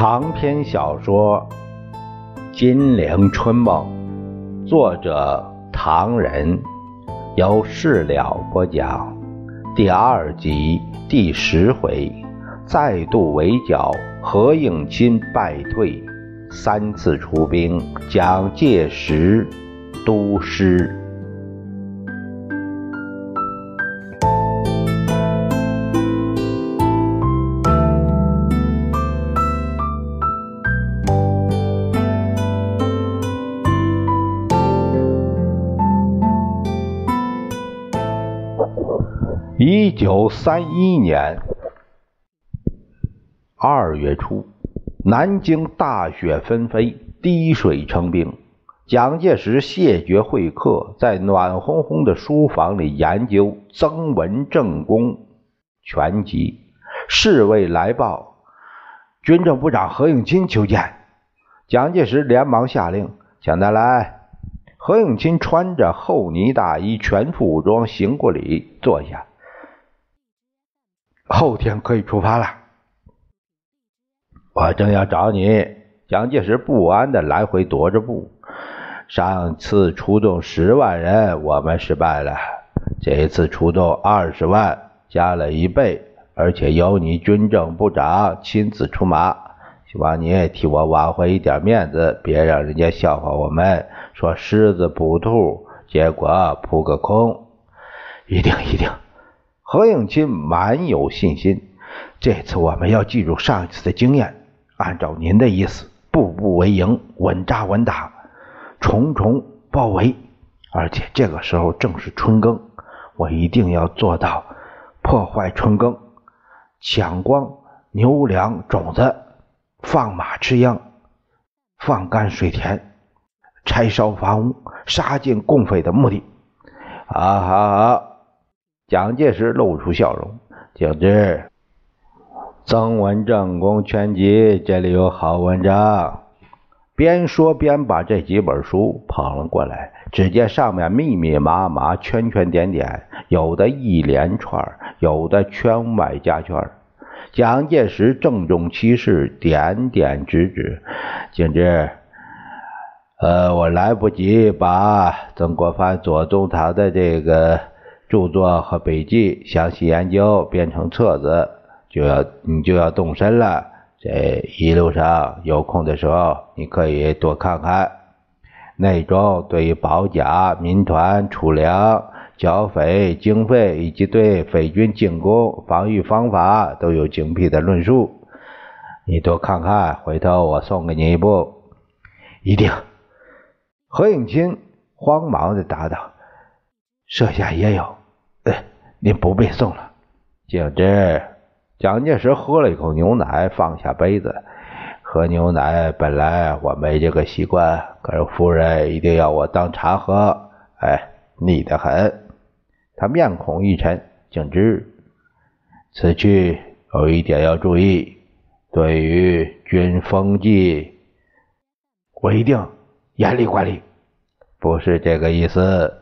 长篇小说《金陵春梦》，作者唐人，由事了播讲。第二集第十回，再度围剿，何应钦败退，三次出兵，蒋介石督师。三一年二月初，南京大雪纷飞，滴水成冰。蒋介石谢绝会客，在暖烘烘的书房里研究《曾文正公全集》。侍卫来报，军政部长何应钦求见。蒋介石连忙下令，请他来。何应钦穿着厚呢大衣，全副武装，行过礼，坐下。后天可以出发了。我正要找你。蒋介石不安的来回踱着步。上次出动十万人，我们失败了。这一次出动二十万，加了一倍，而且由你军政部长亲自出马。希望你替我挽回一点面子，别让人家笑话我们，说狮子捕兔，结果扑个空。一定，一定。何应钦满有信心，这次我们要记住上一次的经验，按照您的意思，步步为营，稳扎稳打，重重包围。而且这个时候正是春耕，我一定要做到破坏春耕，抢光牛粮种子，放马吃秧，放干水田，拆烧房屋，杀尽共匪的目的。好好好。蒋介石露出笑容：“景之，曾文正公全集这里有好文章。”边说边把这几本书捧了过来。只见上面密密麻麻、圈圈点点，有的一连串，有的圈外加圈。蒋介石郑重其事，点点指指：“景之，呃，我来不及把曾国藩、左宗棠的这个。”著作和笔记详细研究编成册子，就要你就要动身了。这一路上有空的时候，你可以多看看。内中对于保甲、民团、储粮、剿匪经费以及对匪军进攻防御方法都有精辟的论述。你多看看，回头我送给你一部。一定。何应钦慌忙的答道：“设下也有。”您不必送了。景之，蒋介石喝了一口牛奶，放下杯子。喝牛奶本来我没这个习惯，可是夫人一定要我当茶喝，哎，腻得很。他面孔一沉，景之，此去有一点要注意，对于军风纪，我一定严厉管理。不是这个意思。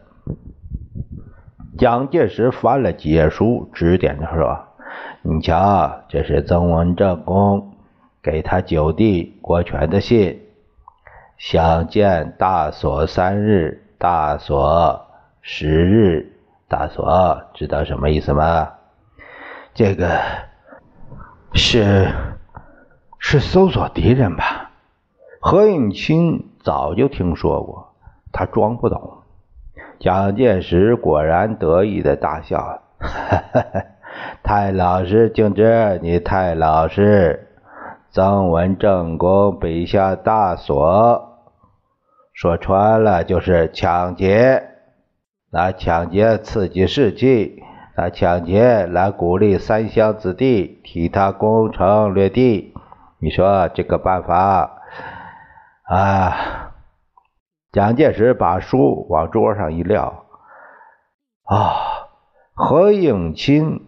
蒋介石翻了几页书，指点着说：“你瞧，这是曾文正公给他九弟国权的信，想见大锁三日，大锁十日。大锁知道什么意思吗？这个是是搜索敌人吧？”何应钦早就听说过，他装不懂。蒋介石果然得意的大笑，哈哈，太老实，敬之，你太老实。曾文正公笔下大锁，说穿了就是抢劫，拿抢劫刺激士气，拿抢劫来鼓励三乡子弟替他攻城略地。你说这个办法啊？蒋介石把书往桌上一撂，啊，何应钦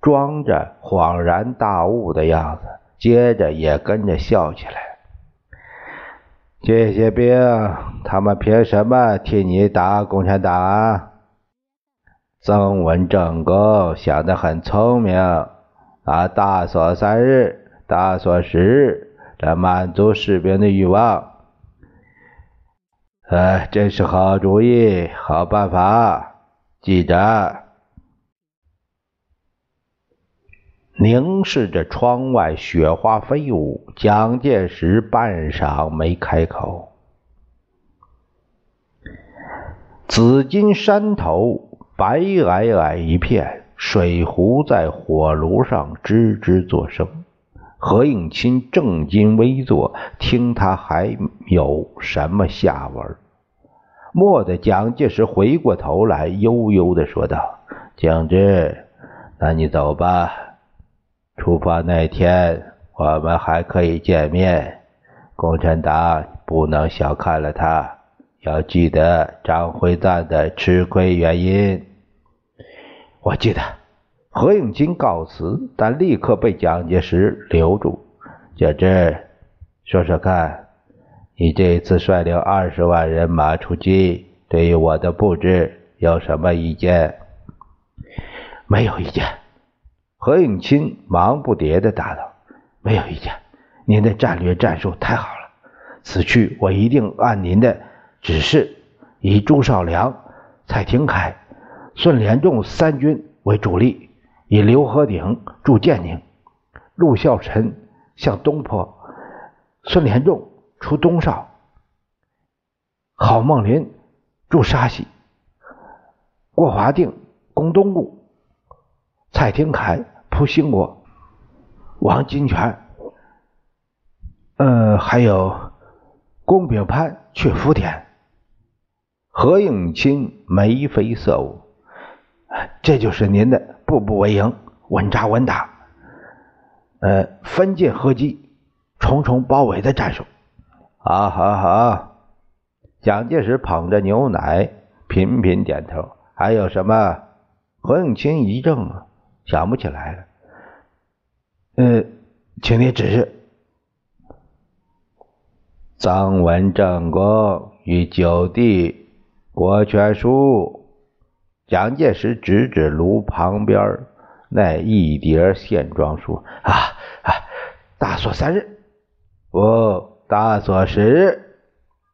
装着恍然大悟的样子，接着也跟着笑起来。这些兵，他们凭什么替你打共产党？曾文正公想得很聪明，啊，大锁三日，大锁十日，来满足士兵的欲望。哎，这是好主意，好办法，记着。凝视着窗外雪花飞舞，蒋介石半晌没开口。紫金山头白皑皑一片，水壶在火炉上吱吱作声。何应钦正襟危坐，听他还有什么下文。蓦地，蒋介石回过头来，悠悠的说道：“蒋志，那你走吧。出发那天，我们还可以见面。共产党不能小看了他。”要记得张辉瓒的吃亏原因。我记得。何应钦告辞，但立刻被蒋介石留住。小志，说说看，你这次率领二十万人马出击，对于我的布置有什么意见？没有意见。何应钦忙不迭的答道：“没有意见。您的战略战术太好了，此去我一定按您的。”指示以朱绍良、蔡廷锴、孙连仲三军为主力，以刘和鼎驻建宁，陆孝臣向东坡，孙连仲出东少，郝梦麟驻沙溪，郭华定攻东固，蔡廷锴扑兴国，王金泉，呃，还有龚炳潘去福田。何应钦眉飞色舞，这就是您的步步为营、稳扎稳打，呃，分进合击、重重包围的战术。好，好，好！蒋介石捧着牛奶，频频点头。还有什么？何应钦一怔，想不起来了。呃，请您指示。张文正公与九弟。国权书，蒋介石指指炉旁边那一叠线装书啊啊！大锁三日，不，大锁十日。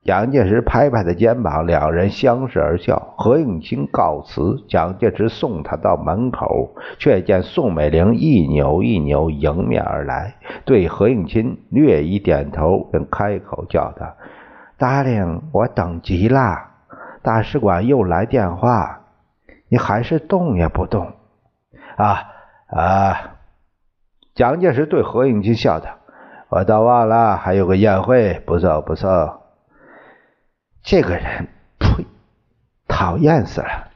蒋介石拍拍他肩膀，两人相视而笑。何应钦告辞，蒋介石送他到门口，却见宋美龄一扭一扭迎面而来，对何应钦略一点头，便开口叫道：“达令，我等急了。”大使馆又来电话，你还是动也不动啊啊！蒋介石对何应钦笑道：“我倒忘了还有个宴会，不走不走。”这个人，呸，讨厌死了！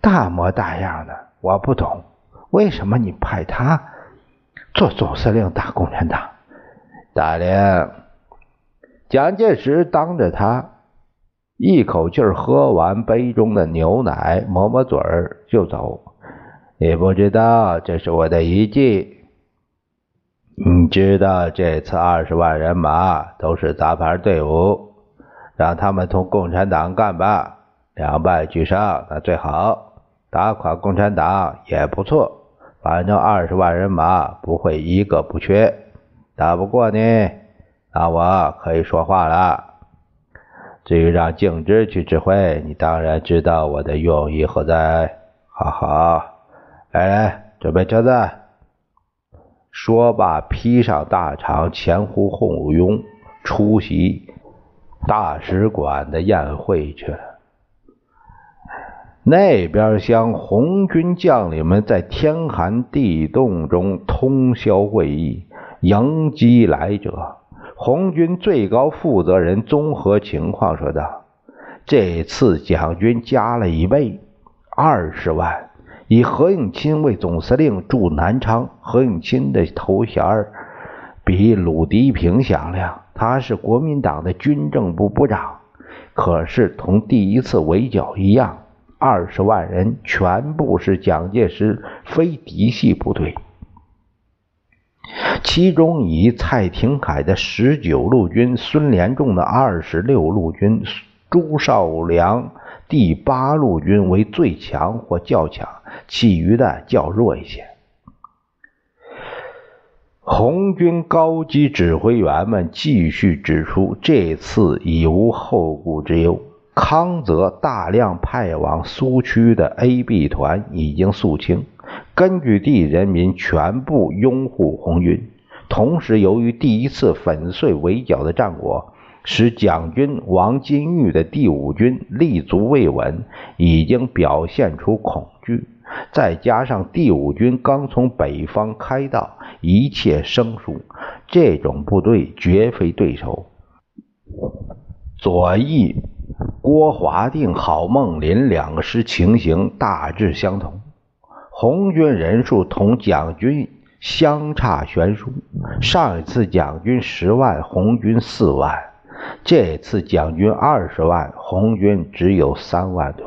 大模大样的，我不懂，为什么你派他做总司令打共产党？大连，蒋介石当着他。一口气喝完杯中的牛奶，抹抹嘴儿就走。你不知道，这是我的遗迹。你知道，这次二十万人马都是杂牌队伍，让他们同共产党干吧，两败俱伤那最好，打垮共产党也不错。反正二十万人马不会一个不缺，打不过呢，那我可以说话了。至于让静之去指挥，你当然知道我的用意何在。好好，来来，准备车子。说罢，披上大氅，前呼后拥，出席大使馆的宴会去了。那边厢，红军将领们在天寒地冻中通宵会议，迎击来者。红军最高负责人综合情况说道：“这次蒋军加了一倍，二十万。以何应钦为总司令驻南昌，何应钦的头衔比鲁涤平响亮。他是国民党的军政部部长。可是同第一次围剿一样，二十万人全部是蒋介石非嫡系部队。”其中以蔡廷锴的十九路军、孙连仲的二十六路军、朱绍良第八路军为最强或较强，其余的较弱一些。红军高级指挥员们继续指出，这次已无后顾之忧。康泽大量派往苏区的 A、B 团已经肃清，根据地人民全部拥护红军。同时，由于第一次粉碎围剿的战果，使蒋军王金玉的第五军立足未稳，已经表现出恐惧。再加上第五军刚从北方开道，一切生疏，这种部队绝非对手。左翼郭华定、郝梦麟两个师情形大致相同，红军人数同蒋军相差悬殊。上一次蒋军十万，红军四万；这次蒋军二十万，红军只有三万多。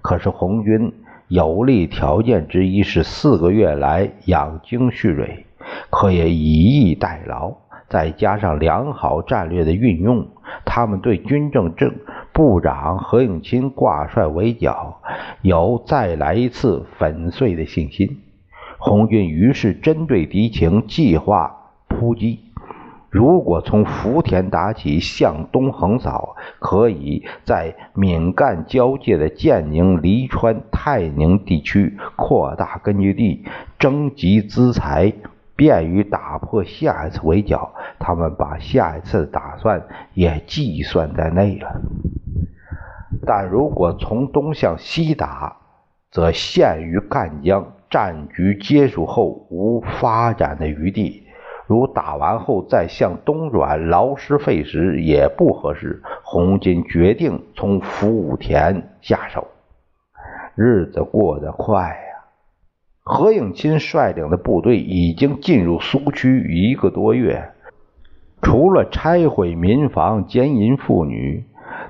可是红军。有利条件之一是四个月来养精蓄锐，可也以逸待劳，再加上良好战略的运用，他们对军政政部长何应钦挂帅围剿有再来一次粉碎的信心。红军于是针对敌情计划扑击。如果从福田打起，向东横扫，可以在闽赣交界的建宁、黎川、泰宁地区扩大根据地，征集资财，便于打破下一次围剿。他们把下一次打算也计算在内了。但如果从东向西打，则陷于赣江，战局结束后无发展的余地。如打完后再向东转，劳师费时也不合适。红军决定从福武田下手。日子过得快！何应钦率领的部队已经进入苏区一个多月，除了拆毁民房、奸淫妇女、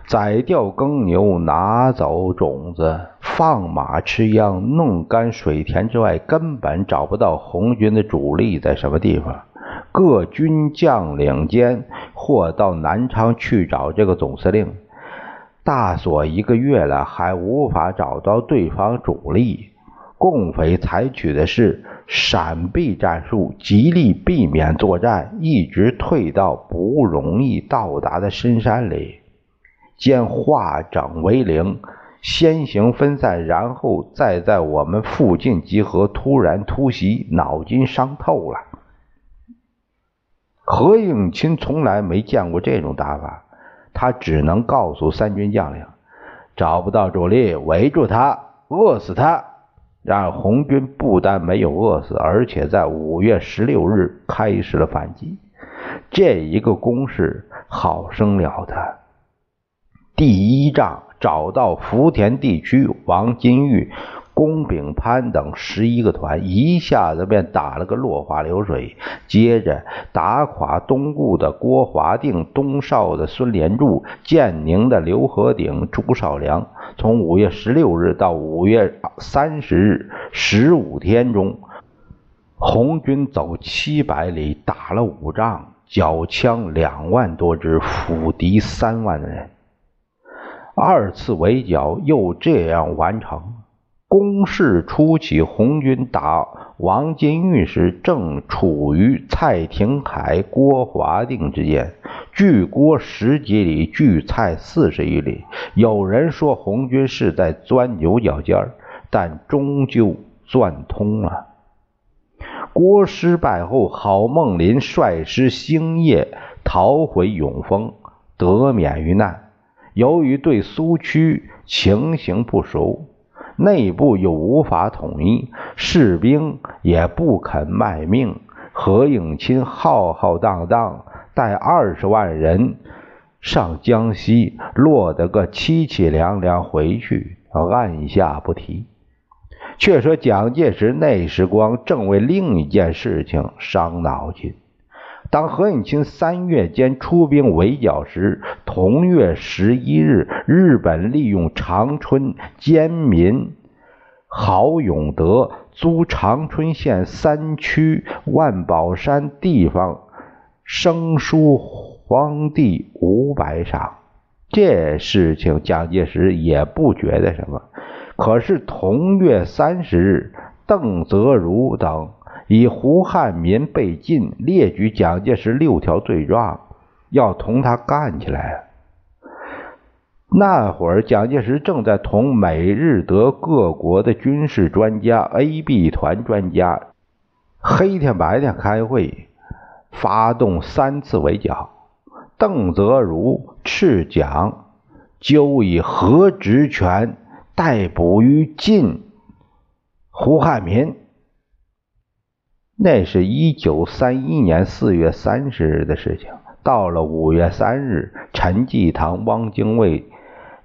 宰掉耕牛、拿走种子、放马吃秧、弄干水田之外，根本找不到红军的主力在什么地方。各军将领间或到南昌去找这个总司令，大锁一个月了，还无法找到对方主力。共匪采取的是闪避战术，极力避免作战，一直退到不容易到达的深山里，兼化整为零，先行分散，然后再在我们附近集合，突然突袭，脑筋伤透了。何应钦从来没见过这种打法，他只能告诉三军将领：找不到主力，围住他，饿死他。然而红军不但没有饿死，而且在五月十六日开始了反击。这一个攻势好生了得。第一仗找到福田地区王金玉。龚炳潘等十一个团一下子便打了个落花流水，接着打垮东固的郭华定、东邵的孙连柱、建宁的刘和鼎、朱绍良。从五月十六日到五月三十日，十五天中，红军走七百里，打了五仗，缴枪两万多支，俘敌三万人。二次围剿又这样完成。攻势初期，红军打王金玉时，正处于蔡廷锴、郭华定之间，距郭十几里，距蔡四十余里。有人说红军是在钻牛角尖但终究钻通了。郭失败后，郝梦麟率师星夜逃回永丰，得免于难。由于对苏区情形不熟。内部又无法统一，士兵也不肯卖命。何应钦浩浩荡荡带二十万人上江西，落得个凄凄凉凉回去，按下不提。却说蒋介石那时光正为另一件事情伤脑筋。当何应钦三月间出兵围剿时，同月十一日，日本利用长春奸民郝永德租长春县三区万宝山地方生疏荒地五百场。这事情蒋介石也不觉得什么。可是同月三十日，邓泽如等。以胡汉民被禁，列举蒋介石六条罪状，要同他干起来。那会儿，蒋介石正在同美日德各国的军事专家、A、B 团专家黑天白天开会，发动三次围剿。邓泽如斥蒋究以何职权逮捕于禁胡汉民。那是一九三一年四月三十日的事情。到了五月三日，陈济棠、汪精卫、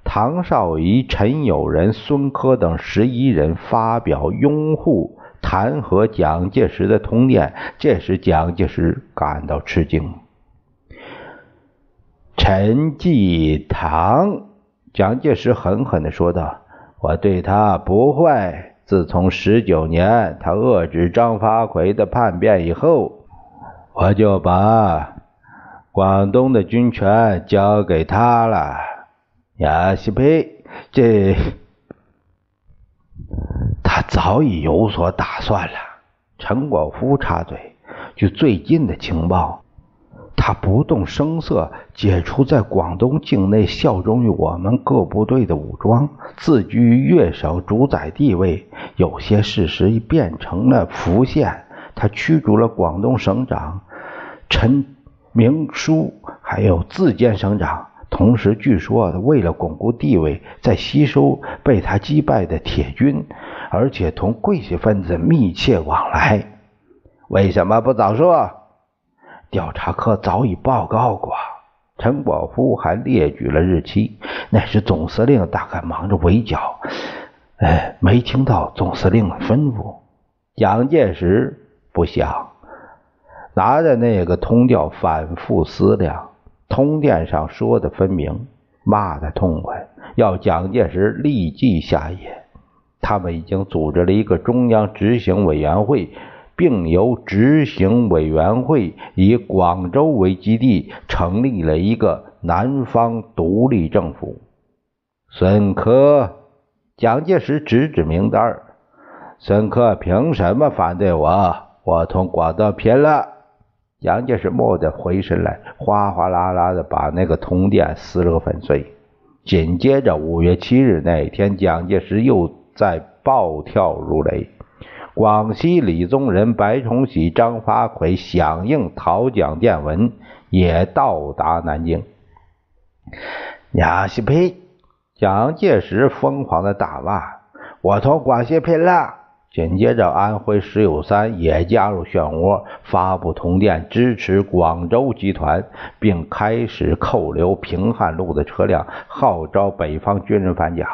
唐绍仪、陈友仁、孙科等十一人发表拥护、弹劾蒋介石的通电，这时蒋介石感到吃惊。陈济棠，蒋介石狠狠地说道：“我对他不坏。”自从十九年他遏制张发奎的叛变以后，我就把广东的军权交给他了。亚西佩，这他早已有所打算了。陈果夫插嘴：“据最近的情报。”他不动声色解除在广东境内效忠于我们各部队的武装，自居于粤省主宰地位。有些事实变成了浮现。他驱逐了广东省长陈明书，还有自荐省长。同时，据说为了巩固地位，在吸收被他击败的铁军，而且同贵系分子密切往来。为什么不早说？调查科早已报告过，陈果夫还列举了日期。那时总司令大概忙着围剿，哎，没听到总司令的吩咐。蒋介石不想，拿着那个通调反复思量。通电上说的分明，骂的痛快，要蒋介石立即下野。他们已经组织了一个中央执行委员会。并由执行委员会以广州为基地，成立了一个南方独立政府。孙科，蒋介石指指名单孙科凭什么反对我？我同广东拼了！蒋介石蓦地回身来，哗哗啦啦的把那个通电撕了个粉碎。紧接着，五月七日那一天，蒋介石又在暴跳如雷。广西李宗仁、白崇禧、张发奎响应讨蒋电文，也到达南京。娘西呸！蒋介石疯狂的大骂：“我同广西拼了！”紧接着，安徽石友三也加入漩涡，发布通电支持广州集团，并开始扣留平汉路的车辆，号召北方军人反蒋。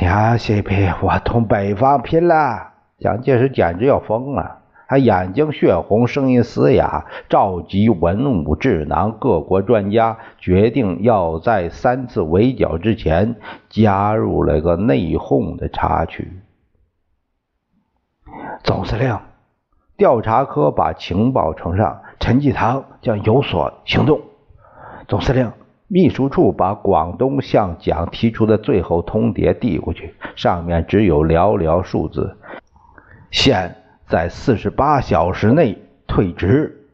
娘西皮，我同北方拼了！蒋介石简直要疯了，他眼睛血红，声音嘶哑，召集文武智囊、各国专家，决定要在三次围剿之前加入了个内讧的插曲。总司令，调查科把情报呈上，陈济棠将有所行动。总司令。秘书处把广东向蒋提出的最后通牒递过去，上面只有寥寥数字：“现在四十八小时内退职。”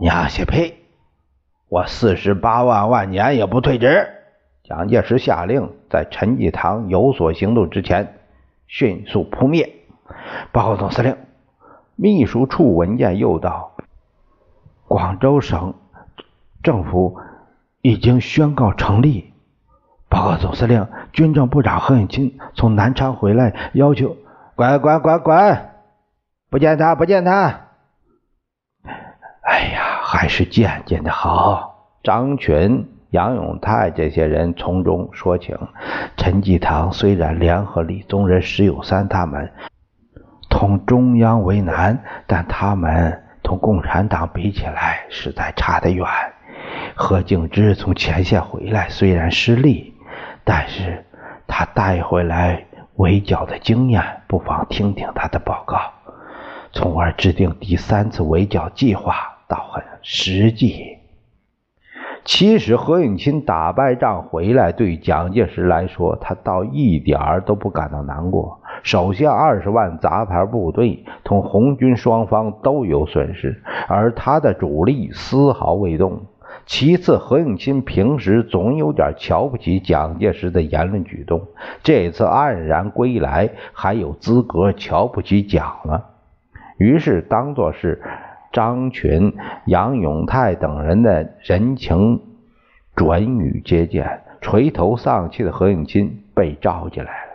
娘些呸！我四十八万万年也不退职！蒋介石下令，在陈济棠有所行动之前，迅速扑灭。报告总司令，秘书处文件又到：“广州省政府。”已经宣告成立。报告总司令，军政部长何应钦从南昌回来，要求滚滚滚滚，不见他，不见他。哎呀，还是见见的好。张群、杨永泰这些人从中说情。陈济棠虽然联合李宗仁、石友三他们同中央为难，但他们同共产党比起来，实在差得远。何敬之从前线回来，虽然失利，但是他带回来围剿的经验，不妨听听他的报告，从而制定第三次围剿计划，倒很实际。其实何应钦打败仗回来，对蒋介石来说，他倒一点儿都不感到难过。首先，二十万杂牌部队同红军双方都有损失，而他的主力丝毫未动。其次，何应钦平时总有点瞧不起蒋介石的言论举动，这次黯然归来，还有资格瞧不起蒋了？于是，当作是张群、杨永泰等人的人情转语接见，垂头丧气的何应钦被召进来了。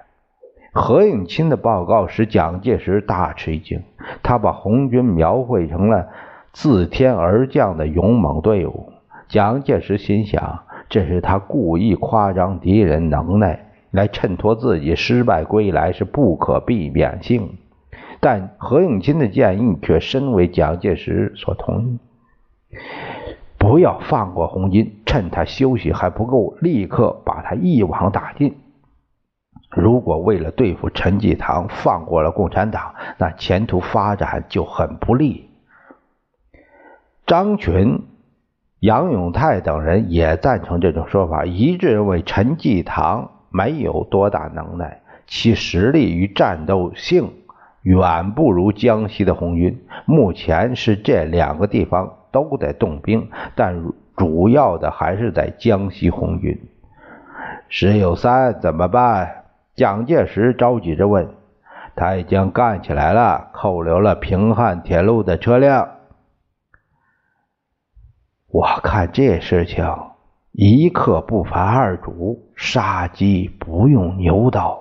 何应钦的报告使蒋介石大吃一惊，他把红军描绘成了自天而降的勇猛队伍。蒋介石心想，这是他故意夸张敌人能耐，来衬托自己失败归来是不可避免性。但何应钦的建议却深为蒋介石所同意，不要放过红军，趁他休息还不够，立刻把他一网打尽。如果为了对付陈济棠放过了共产党，那前途发展就很不利。张群、杨永泰等人也赞成这种说法，一致认为陈济棠没有多大能耐，其实力与战斗性远不如江西的红军。目前是这两个地方都在动兵，但主要的还是在江西红军。石友三怎么办？蒋介石着急着问：“他已经干起来了，扣留了平汉铁路的车辆。我看这事情一刻不烦二主，杀鸡不用牛刀。”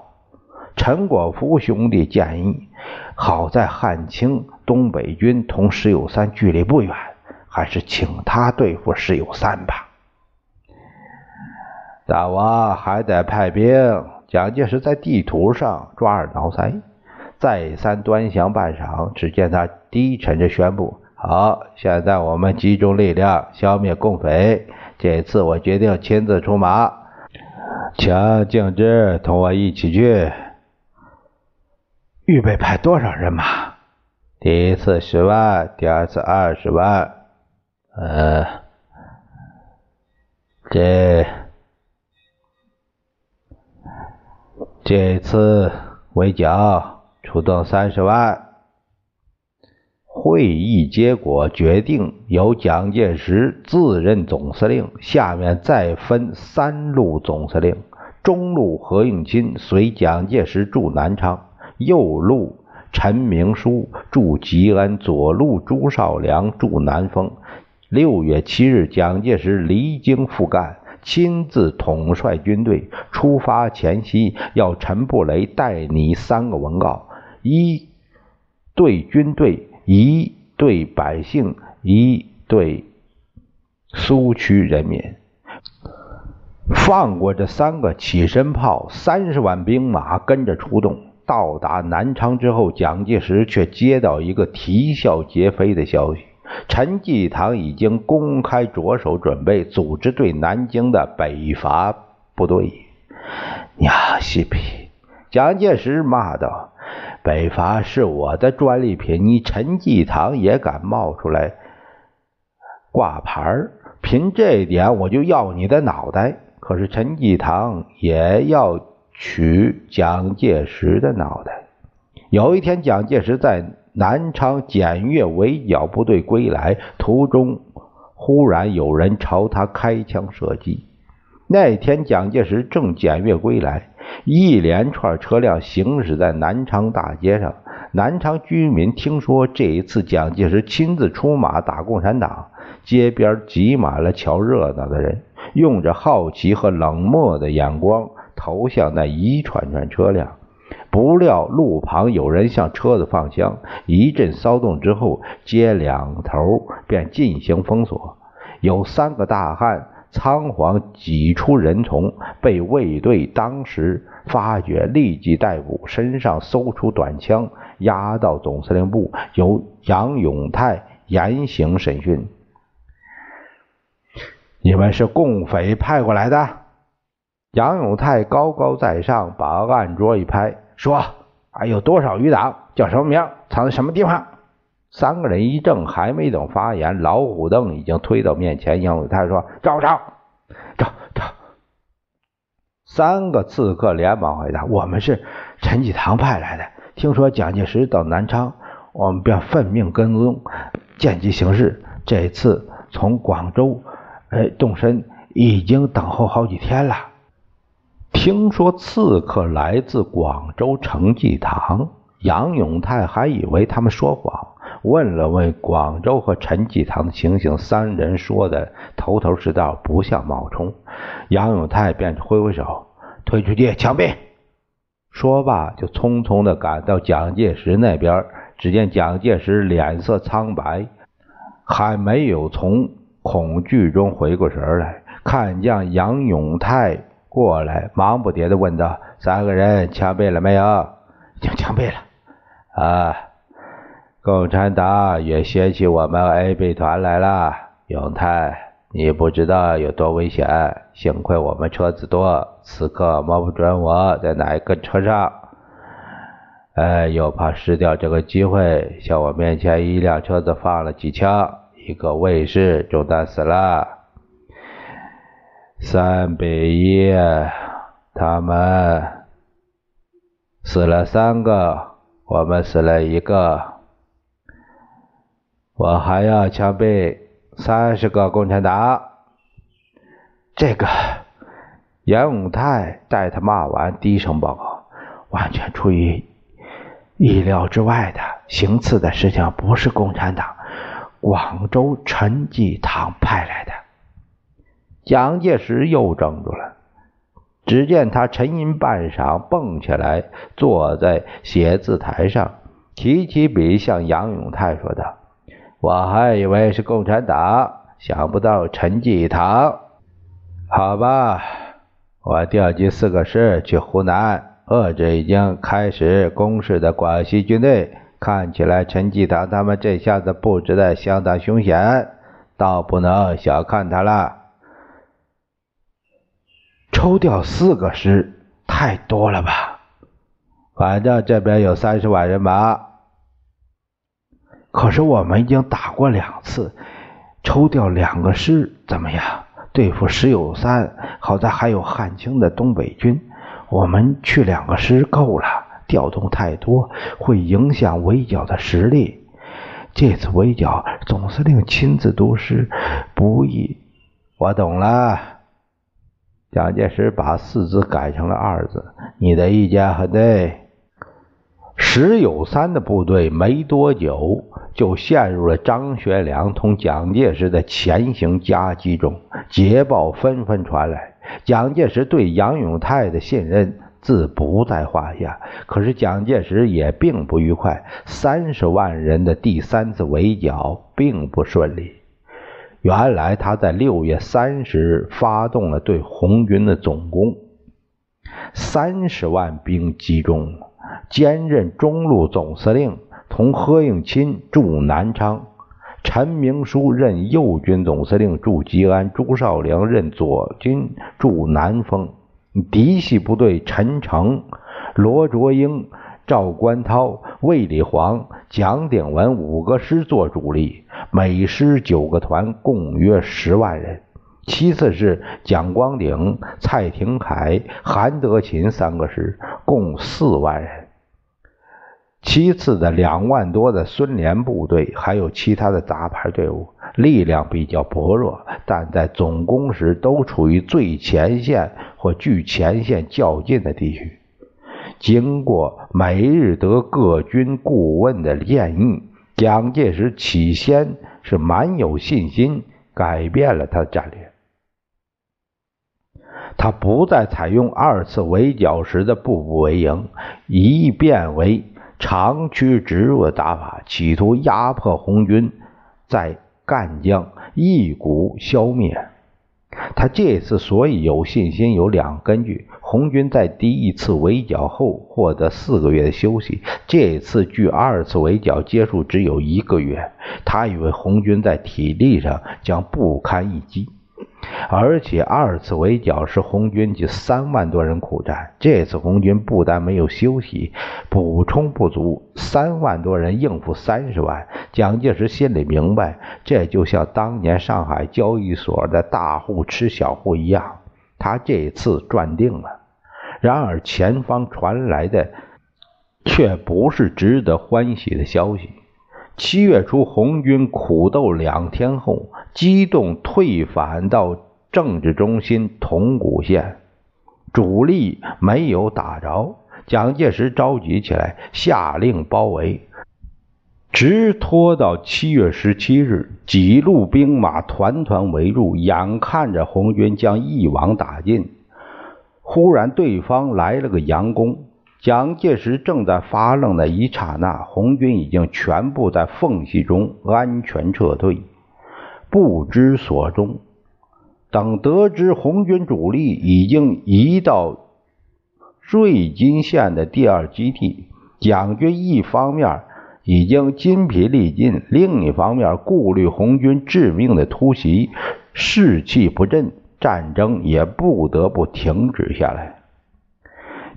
陈果夫兄弟建议：“好在汉卿东北军同石友三距离不远，还是请他对付石友三吧。”大王还得派兵。蒋介石在地图上抓耳挠腮，再三端详半晌，只见他低沉着宣布：“好，现在我们集中力量消灭共匪。这次我决定亲自出马，请敬之同我一起去。预备派多少人马？第一次十万，第二次二十万。呃，这……”这次围剿出动三十万。会议结果决定由蒋介石自任总司令，下面再分三路总司令：中路何应钦随蒋介石驻南昌，右路陈明书驻吉安，左路朱绍良驻南丰。六月七日，蒋介石离京赴赣。亲自统帅军队，出发前夕要陈布雷带你三个文告：一对军队，一对百姓，一对苏区人民。放过这三个起身炮，三十万兵马跟着出动。到达南昌之后，蒋介石却接到一个啼笑皆非的消息。陈济棠已经公开着手准备组织对南京的北伐部队。娘西皮！蒋介石骂道：“北伐是我的专利品，你陈济棠也敢冒出来挂牌凭这一点，我就要你的脑袋。”可是陈济棠也要取蒋介石的脑袋。有一天，蒋介石在。南昌检阅围剿部队归来途中，忽然有人朝他开枪射击。那天蒋介石正检阅归来，一连串车辆行驶在南昌大街上。南昌居民听说这一次蒋介石亲自出马打共产党，街边挤满了瞧热闹的人，用着好奇和冷漠的眼光投向那一串串车辆。不料路旁有人向车子放枪，一阵骚动之后，街两头便进行封锁。有三个大汉仓皇挤出人丛，被卫队当时发觉，立即逮捕，身上搜出短枪，押到总司令部，由杨永泰严刑审讯。你们是共匪派过来的？杨永泰高高在上，把案桌一拍。说还有多少余党？叫什么名？藏在什么地方？三个人一怔，还没等发言，老虎凳已经推到面前。杨永泰说：“找找找找！”三个刺客连忙回答：“我们是陈济棠派来的。听说蒋介石到南昌，我们便奉命跟踪，见机行事。这次从广州，哎，动身已经等候好几天了。听说刺客来自广州陈济棠，杨永泰还以为他们说谎，问了问广州和陈济棠的情形，三人说的头头是道，不像冒充。杨永泰便挥挥手，退出去枪毙。说罢，就匆匆的赶到蒋介石那边。只见蒋介石脸色苍白，还没有从恐惧中回过神来，看见杨永泰过来，忙不迭的问道：“三个人枪毙了没有？”“已经枪毙了。”“啊，共产党也掀起我们 AB 团来了。永泰，你不知道有多危险，幸亏我们车子多。”此刻摸不准我在哪一个车上，哎，又怕失掉这个机会，向我面前一辆车子放了几枪，一个卫士中弹死了，三比一，他们死了三个，我们死了一个，我还要枪毙三十个共产党，这个。杨永泰待他骂完，低声报告：“完全出于意料之外的，行刺的事情不是共产党，广州陈济棠派来的。”蒋介石又怔住了。只见他沉吟半晌，蹦起来，坐在写字台上，提起笔向杨永泰说道：“我还以为是共产党，想不到陈济棠。好吧。”我调集四个师去湖南遏制已经开始攻势的广西军队。看起来陈济棠他们这下子布置的相当凶险，倒不能小看他了。抽调四个师太多了吧？反正这边有三十万人马。可是我们已经打过两次，抽调两个师怎么样？对付石友三，好在还有汉卿的东北军。我们去两个师够了，调动太多会影响围剿的实力。这次围剿，总司令亲自督师，不易。我懂了。蒋介石把四字改成了二字。你的意见很对。石友三的部队没多久。就陷入了张学良同蒋介石的前行夹击中，捷报纷纷传来。蒋介石对杨永泰的信任自不在话下，可是蒋介石也并不愉快。三十万人的第三次围剿并不顺利。原来他在六月三十日发动了对红军的总攻，三十万兵集中，兼任中路总司令。同何应钦驻南昌，陈明书任右军总司令驻吉安，朱绍良任左军驻南丰。嫡系部队陈诚、罗卓英、赵观涛、卫立煌、蒋鼎文五个师做主力，每师九个团，共约十万人。其次是蒋光鼎、蔡廷锴、韩德勤三个师，共四万人。其次的两万多的孙连部队，还有其他的杂牌队伍，力量比较薄弱，但在总攻时都处于最前线或距前线较近的地区。经过美日德各军顾问的建议，蒋介石起先是蛮有信心，改变了他的战略。他不再采用二次围剿时的步步为营，一变为。长驱直入的打法，企图压迫红军在赣江一股消灭。他这次所以有信心，有两个根据：红军在第一次围剿后获得四个月的休息，这次距二次围剿结束只有一个月，他以为红军在体力上将不堪一击。而且二次围剿时，红军就三万多人苦战。这次红军不但没有休息，补充不足，三万多人应付三十万。蒋介石心里明白，这就像当年上海交易所的大户吃小户一样，他这次赚定了。然而前方传来的却不是值得欢喜的消息。七月初，红军苦斗两天后，机动退返到政治中心铜鼓县，主力没有打着。蒋介石着急起来，下令包围，直拖到七月十七日，几路兵马团团围住，眼看着红军将一网打尽。忽然，对方来了个佯攻。蒋介石正在发愣的一刹那，红军已经全部在缝隙中安全撤退，不知所终。等得知红军主力已经移到瑞金县的第二基地，蒋军一方面已经筋疲力尽，另一方面顾虑红军致命的突袭，士气不振，战争也不得不停止下来。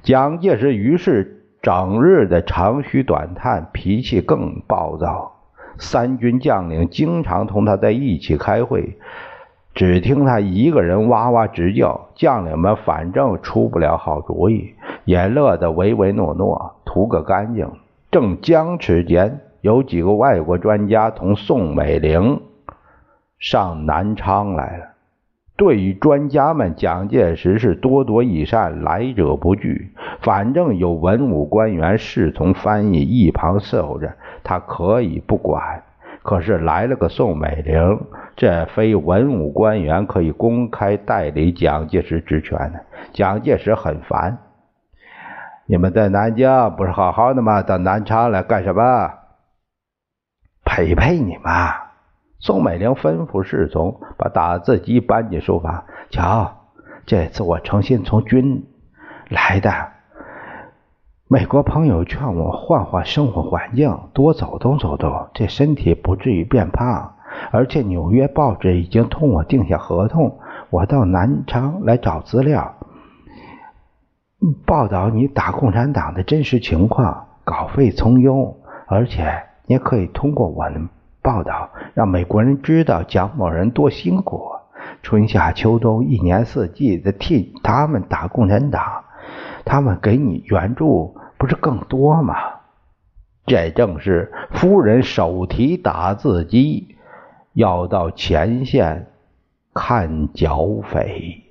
蒋介石于是整日的长吁短叹，脾气更暴躁。三军将领经常同他在一起开会，只听他一个人哇哇直叫。将领们反正出不了好主意，也乐得唯唯诺诺，图个干净。正僵持间，有几个外国专家同宋美龄上南昌来了。对于专家们，蒋介石是多多益善，来者不拒。反正有文武官员侍从翻译，一旁伺候着，他可以不管。可是来了个宋美龄，这非文武官员可以公开代理蒋介石职权的。蒋介石很烦。你们在南京不是好好的吗？到南昌来干什么？陪陪你嘛。宋美龄吩咐侍从把打字机搬进书房。瞧，这次我诚心从军来的。美国朋友劝我换换生活环境，多走动走动，这身体不至于变胖。而且纽约报纸已经同我定下合同，我到南昌来找资料，报道你打共产党的真实情况，稿费从优，而且你也可以通过我的报道，让美国人知道蒋某人多辛苦，春夏秋冬一年四季的替他们打共产党，他们给你援助不是更多吗？这正是夫人手提打字机，要到前线看剿匪。